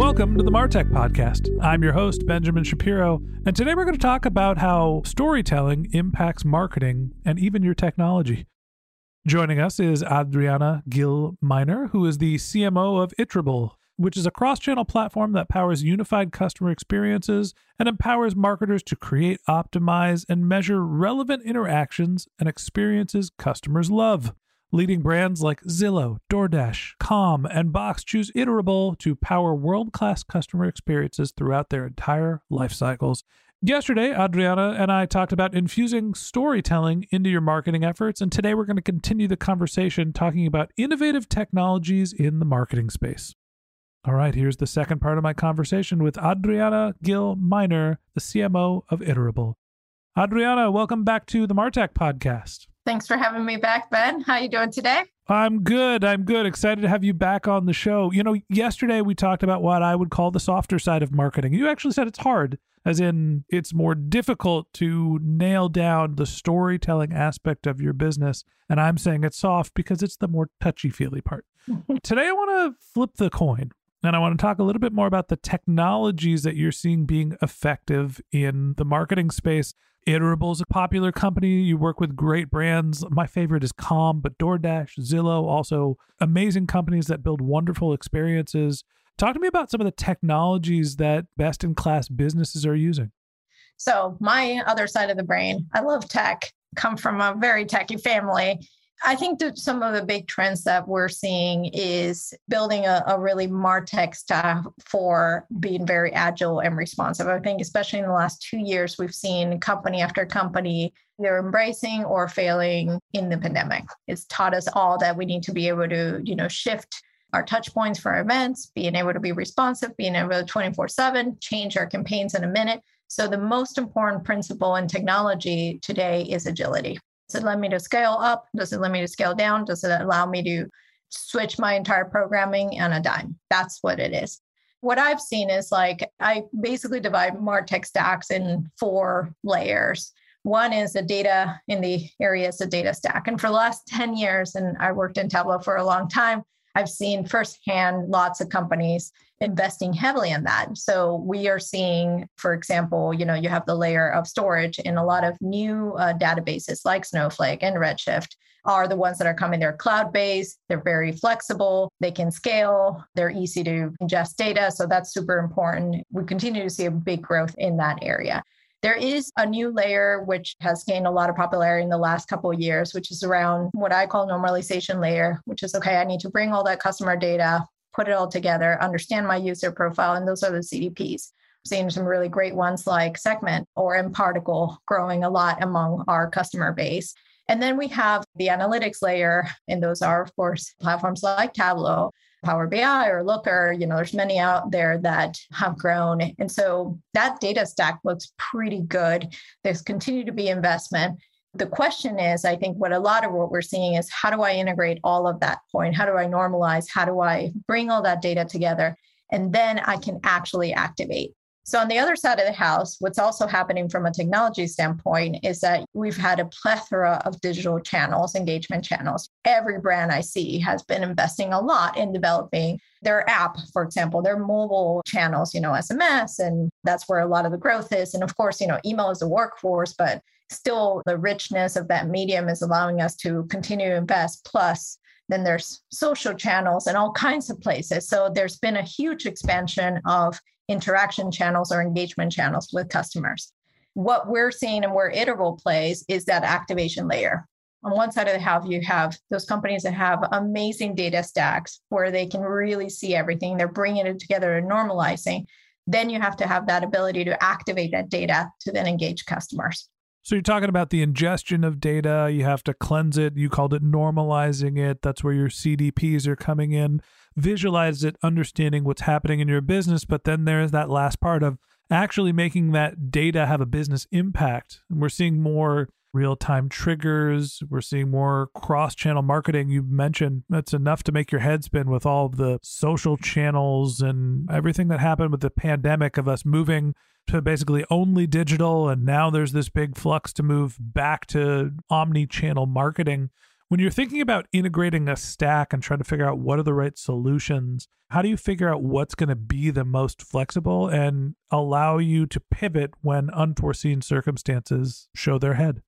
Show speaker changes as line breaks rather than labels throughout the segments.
Welcome to the Martech Podcast. I'm your host, Benjamin Shapiro, and today we're going to talk about how storytelling impacts marketing and even your technology. Joining us is Adriana Gil Miner, who is the CMO of Iterable, which is a cross channel platform that powers unified customer experiences and empowers marketers to create, optimize, and measure relevant interactions and experiences customers love. Leading brands like Zillow, DoorDash, Calm, and Box choose Iterable to power world class customer experiences throughout their entire life cycles. Yesterday, Adriana and I talked about infusing storytelling into your marketing efforts, and today we're going to continue the conversation talking about innovative technologies in the marketing space. All right, here's the second part of my conversation with Adriana Gil Miner, the CMO of Iterable. Adriana, welcome back to the Martech podcast.
Thanks for having me back, Ben. How are you doing today?
I'm good. I'm good. Excited to have you back on the show. You know, yesterday we talked about what I would call the softer side of marketing. You actually said it's hard, as in it's more difficult to nail down the storytelling aspect of your business. And I'm saying it's soft because it's the more touchy feely part. today I want to flip the coin. And I want to talk a little bit more about the technologies that you're seeing being effective in the marketing space Iterable is a popular company. You work with great brands. My favorite is Calm, but DoorDash, Zillow, also amazing companies that build wonderful experiences. Talk to me about some of the technologies that best in class businesses are using.
So, my other side of the brain, I love tech, come from a very techy family. I think that some of the big trends that we're seeing is building a, a, really MarTech stack for being very agile and responsive. I think, especially in the last two years, we've seen company after company either embracing or failing in the pandemic. It's taught us all that we need to be able to, you know, shift our touch points for events, being able to be responsive, being able to 24 7, change our campaigns in a minute. So, the most important principle in technology today is agility. Does it let me to scale up? Does it let me to scale down? Does it allow me to switch my entire programming on a dime? That's what it is. What I've seen is like I basically divide MarTech stacks in four layers. One is the data in the areas the data stack. And for the last 10 years, and I worked in Tableau for a long time, I've seen firsthand lots of companies investing heavily in that. So we are seeing, for example, you know, you have the layer of storage in a lot of new uh, databases like Snowflake and Redshift are the ones that are coming. They're cloud based, they're very flexible, they can scale, they're easy to ingest data. So that's super important. We continue to see a big growth in that area. There is a new layer which has gained a lot of popularity in the last couple of years, which is around what I call normalization layer, which is okay, I need to bring all that customer data, put it all together, understand my user profile, and those are the CDPs. Seeing some really great ones like Segment or mParticle growing a lot among our customer base. And then we have the analytics layer, and those are, of course, platforms like Tableau Power BI or Looker, you know, there's many out there that have grown. And so that data stack looks pretty good. There's continued to be investment. The question is, I think what a lot of what we're seeing is how do I integrate all of that point? How do I normalize? How do I bring all that data together? And then I can actually activate. So, on the other side of the house, what's also happening from a technology standpoint is that we've had a plethora of digital channels, engagement channels. Every brand I see has been investing a lot in developing their app, for example, their mobile channels, you know, SMS, and that's where a lot of the growth is. And of course, you know, email is a workforce, but still the richness of that medium is allowing us to continue to invest. Plus, then there's social channels and all kinds of places. So there's been a huge expansion of interaction channels or engagement channels with customers. What we're seeing and where Iterable plays is that activation layer. On one side of the house, you have those companies that have amazing data stacks where they can really see everything. They're bringing it together and normalizing. Then you have to have that ability to activate that data to then engage customers.
So you're talking about the ingestion of data. You have to cleanse it. You called it normalizing it. That's where your CDPs are coming in. Visualize it, understanding what's happening in your business. But then there's that last part of actually making that data have a business impact. And we're seeing more real time triggers. We're seeing more cross channel marketing. You mentioned that's enough to make your head spin with all of the social channels and everything that happened with the pandemic of us moving to basically only digital. And now there's this big flux to move back to omni channel marketing. When you're thinking about integrating a stack and trying to figure out what are the right solutions, how do you figure out what's going to be the most flexible and allow you to pivot when unforeseen circumstances show their head?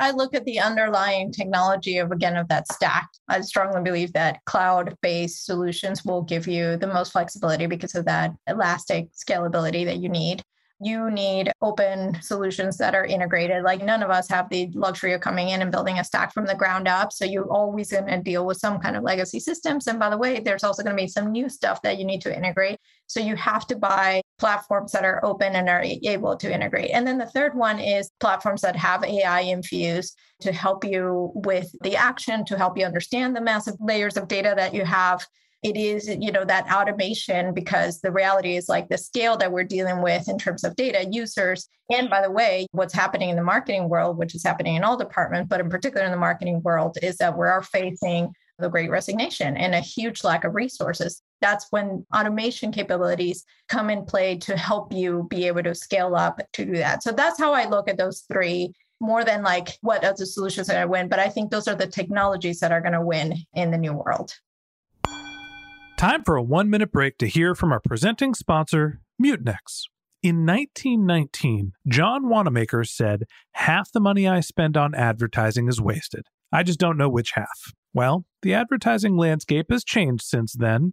I look at the underlying technology of again of that stack. I strongly believe that cloud-based solutions will give you the most flexibility because of that elastic scalability that you need you need open solutions that are integrated. Like none of us have the luxury of coming in and building a stack from the ground up. So you're always going to deal with some kind of legacy systems. And by the way, there's also going to be some new stuff that you need to integrate. So you have to buy platforms that are open and are able to integrate. And then the third one is platforms that have AI infused to help you with the action, to help you understand the massive layers of data that you have. It is you know that automation because the reality is like the scale that we're dealing with in terms of data users. And by the way what's happening in the marketing world which is happening in all departments but in particular in the marketing world is that we are facing the great resignation and a huge lack of resources that's when automation capabilities come in play to help you be able to scale up to do that so that's how i look at those three more than like what are the solutions that I win, but I think those are the technologies that are going to win in the new world.
Time for a one minute break to hear from our presenting sponsor, Mutinex. In 1919, John Wanamaker said, Half the money I spend on advertising is wasted. I just don't know which half. Well, the advertising landscape has changed since then,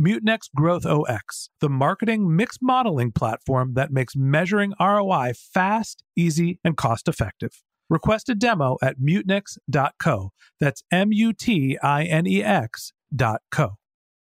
Mutinex Growth OS, the marketing mix modeling platform that makes measuring ROI fast, easy, and cost effective. Request a demo at mutinex.co. That's M U T I N E X.co.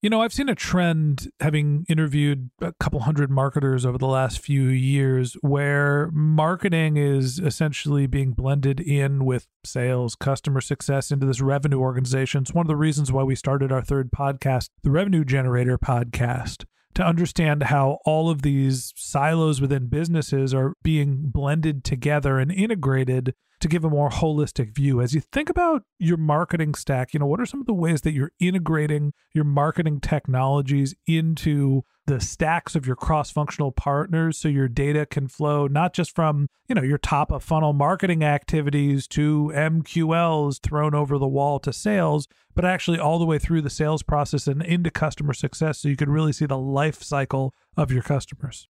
You know, I've seen a trend having interviewed a couple hundred marketers over the last few years where marketing is essentially being blended in with sales, customer success into this revenue organization. It's one of the reasons why we started our third podcast, the Revenue Generator podcast, to understand how all of these silos within businesses are being blended together and integrated to give a more holistic view. As you think about your marketing stack, you know, what are some of the ways that you're integrating your marketing technologies into the stacks of your cross-functional partners so your data can flow not just from you know your top of funnel marketing activities to mqls thrown over the wall to sales but actually all the way through the sales process and into customer success so you can really see the life cycle of your customers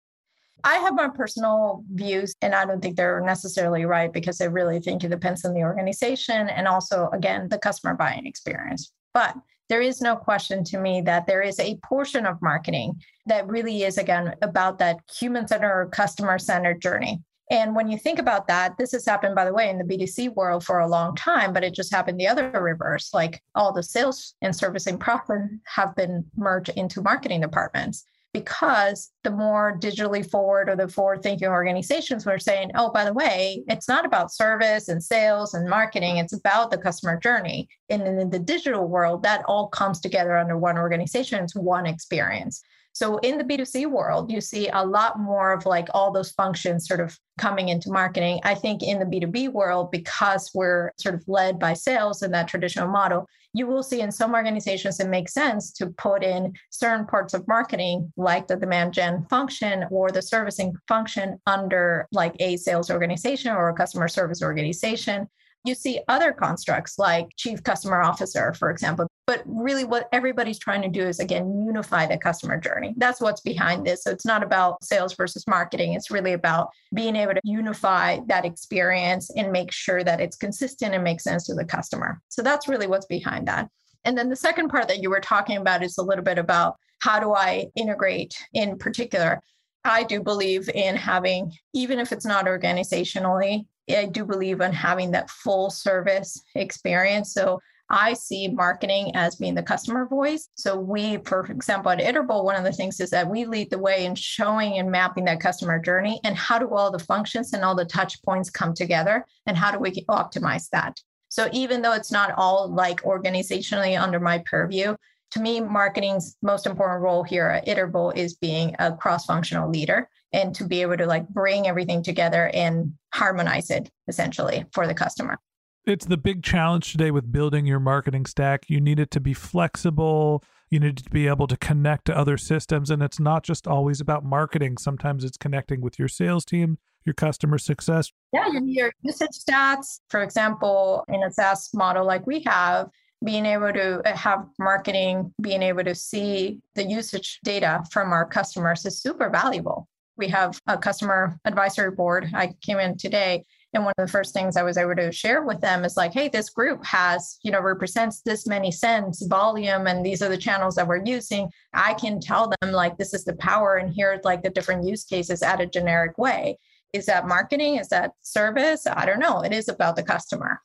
I have my personal views, and I don't think they're necessarily right because I really think it depends on the organization and also, again, the customer buying experience. But there is no question to me that there is a portion of marketing that really is, again, about that human centered, or customer centered journey. And when you think about that, this has happened, by the way, in the B2C world for a long time, but it just happened the other reverse. Like all the sales and servicing profit have been merged into marketing departments because the more digitally forward or the forward thinking organizations were saying, oh, by the way, it's not about service and sales and marketing, it's about the customer journey. And in the digital world, that all comes together under one organization, it's one experience. So in the B2C world, you see a lot more of like all those functions sort of coming into marketing. I think in the B2B world, because we're sort of led by sales in that traditional model, you will see in some organizations it makes sense to put in certain parts of marketing, like the demand gen function or the servicing function, under like a sales organization or a customer service organization. You see other constructs like chief customer officer, for example. But really, what everybody's trying to do is, again, unify the customer journey. That's what's behind this. So it's not about sales versus marketing. It's really about being able to unify that experience and make sure that it's consistent and makes sense to the customer. So that's really what's behind that. And then the second part that you were talking about is a little bit about how do I integrate in particular. I do believe in having, even if it's not organizationally, I do believe in having that full service experience. So I see marketing as being the customer voice. So we, for example, at Iterable, one of the things is that we lead the way in showing and mapping that customer journey and how do all the functions and all the touch points come together and how do we optimize that? So even though it's not all like organizationally under my purview, to me, marketing's most important role here at Iterable is being a cross-functional leader and to be able to like bring everything together and harmonize it essentially for the customer.
It's the big challenge today with building your marketing stack. You need it to be flexible. You need to be able to connect to other systems. And it's not just always about marketing. Sometimes it's connecting with your sales team, your customer success.
Yeah, your usage stats, for example, in a SaaS model like we have, being able to uh, have marketing, being able to see the usage data from our customers is super valuable. We have a customer advisory board. I came in today and one of the first things I was able to share with them is like, hey, this group has, you know, represents this many cents volume, and these are the channels that we're using. I can tell them like this is the power, and here like the different use cases at a generic way. Is that marketing? Is that service? I don't know. It is about the customer.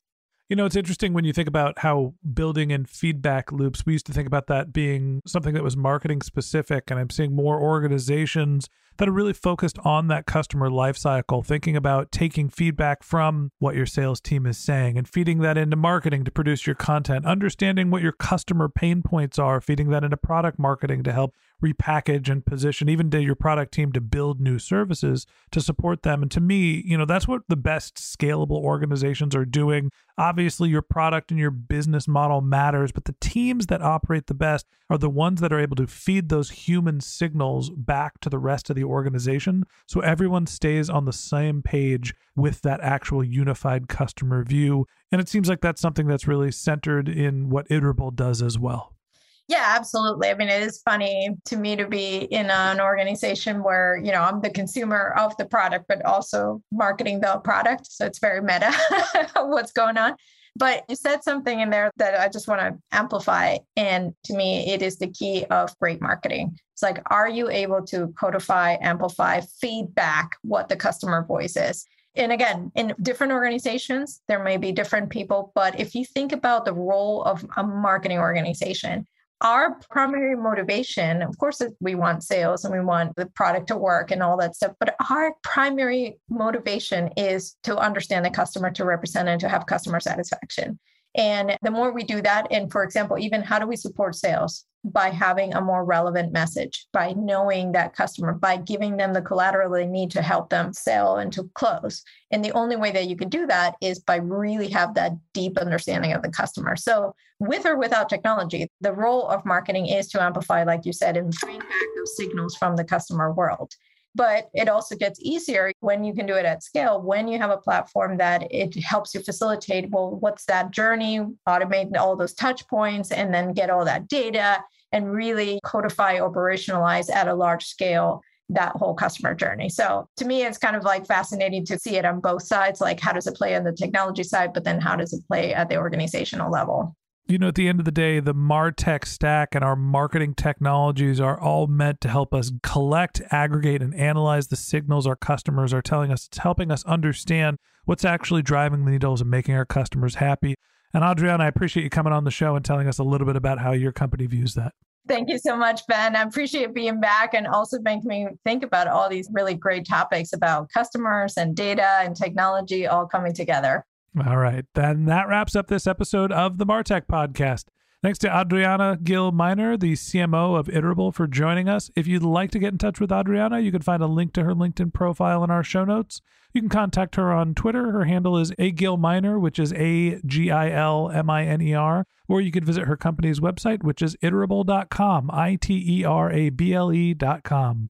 You know, it's interesting when you think about how building in feedback loops, we used to think about that being something that was marketing specific. And I'm seeing more organizations that are really focused on that customer lifecycle, thinking about taking feedback from what your sales team is saying and feeding that into marketing to produce your content, understanding what your customer pain points are, feeding that into product marketing to help repackage and position even to your product team to build new services to support them. And to me you know that's what the best scalable organizations are doing. Obviously your product and your business model matters but the teams that operate the best are the ones that are able to feed those human signals back to the rest of the organization so everyone stays on the same page with that actual unified customer view and it seems like that's something that's really centered in what iterable does as well
yeah, absolutely. I mean, it is funny to me to be in an organization where, you know, I'm the consumer of the product, but also marketing the product. So it's very meta what's going on. But you said something in there that I just want to amplify. And to me, it is the key of great marketing. It's like, are you able to codify, amplify, feedback what the customer voice is? and again in different organizations there may be different people but if you think about the role of a marketing organization our primary motivation, of course, we want sales and we want the product to work and all that stuff, but our primary motivation is to understand the customer, to represent and to have customer satisfaction. And the more we do that, and for example, even how do we support sales? By having a more relevant message, by knowing that customer, by giving them the collateral they need to help them sell and to close. And the only way that you can do that is by really have that deep understanding of the customer. So with or without technology, the role of marketing is to amplify, like you said, and bring back those signals from the customer world but it also gets easier when you can do it at scale when you have a platform that it helps you facilitate well what's that journey automate all those touch points and then get all that data and really codify operationalize at a large scale that whole customer journey. So to me, it's kind of like fascinating to see it on both sides. Like, how does it play on the technology side, but then how does it play at the organizational level?
You know, at the end of the day, the Martech stack and our marketing technologies are all meant to help us collect, aggregate, and analyze the signals our customers are telling us. It's helping us understand what's actually driving the needles and making our customers happy. And Adriana, I appreciate you coming on the show and telling us a little bit about how your company views that.
Thank you so much, Ben. I appreciate being back and also making me think about all these really great topics about customers and data and technology all coming together.
All right. Then that wraps up this episode of the Martech podcast. Thanks to Adriana Gil Miner, the CMO of Iterable, for joining us. If you'd like to get in touch with Adriana, you can find a link to her LinkedIn profile in our show notes. You can contact her on Twitter. Her handle is A Gil Miner, which is A G I L M I N E R. Or you could visit her company's website, which is iterable.com, I T E R A B L E.com.